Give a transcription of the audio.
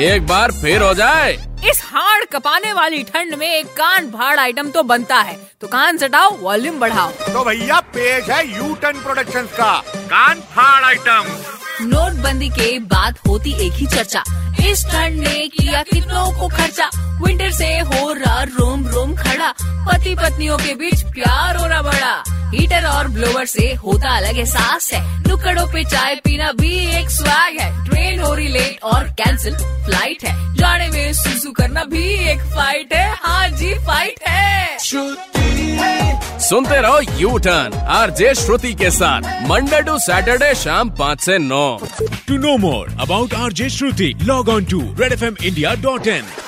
एक बार फिर हो जाए। इस हाड़ कपाने वाली ठंड में एक कान फाड़ आइटम तो बनता है। तो कान सटाओ वॉल्यूम बढ़ाओ। तो भैया पेश है यू टर्न प्रोडक्शन का। कान फाड़ आइटम। नोटबंदी के बाद होती एक ही चर्चा। इस ठंड ने किया कितनों को खर्चा? विंटर से हो रोम रोम खड़ा। पति पत्नियों के बीच प्यार हो रहा बड़ा। हीटर और ब्लोवर से होता अलग एहसास है। नुकड़ों पे चाय पीना भी एक स्वैग है। ट्रेन हो रही लेट और कैंसिल फ़्लाइट है। जाने में सुसु करना भी एक फाइट है। हाँ जी फाइट है। सुनते रहो U turn R J Shruti के साथ। मंडे टू सैटरडे शाम पाँच से नौ। To know Shruti log on to red F M India dot FM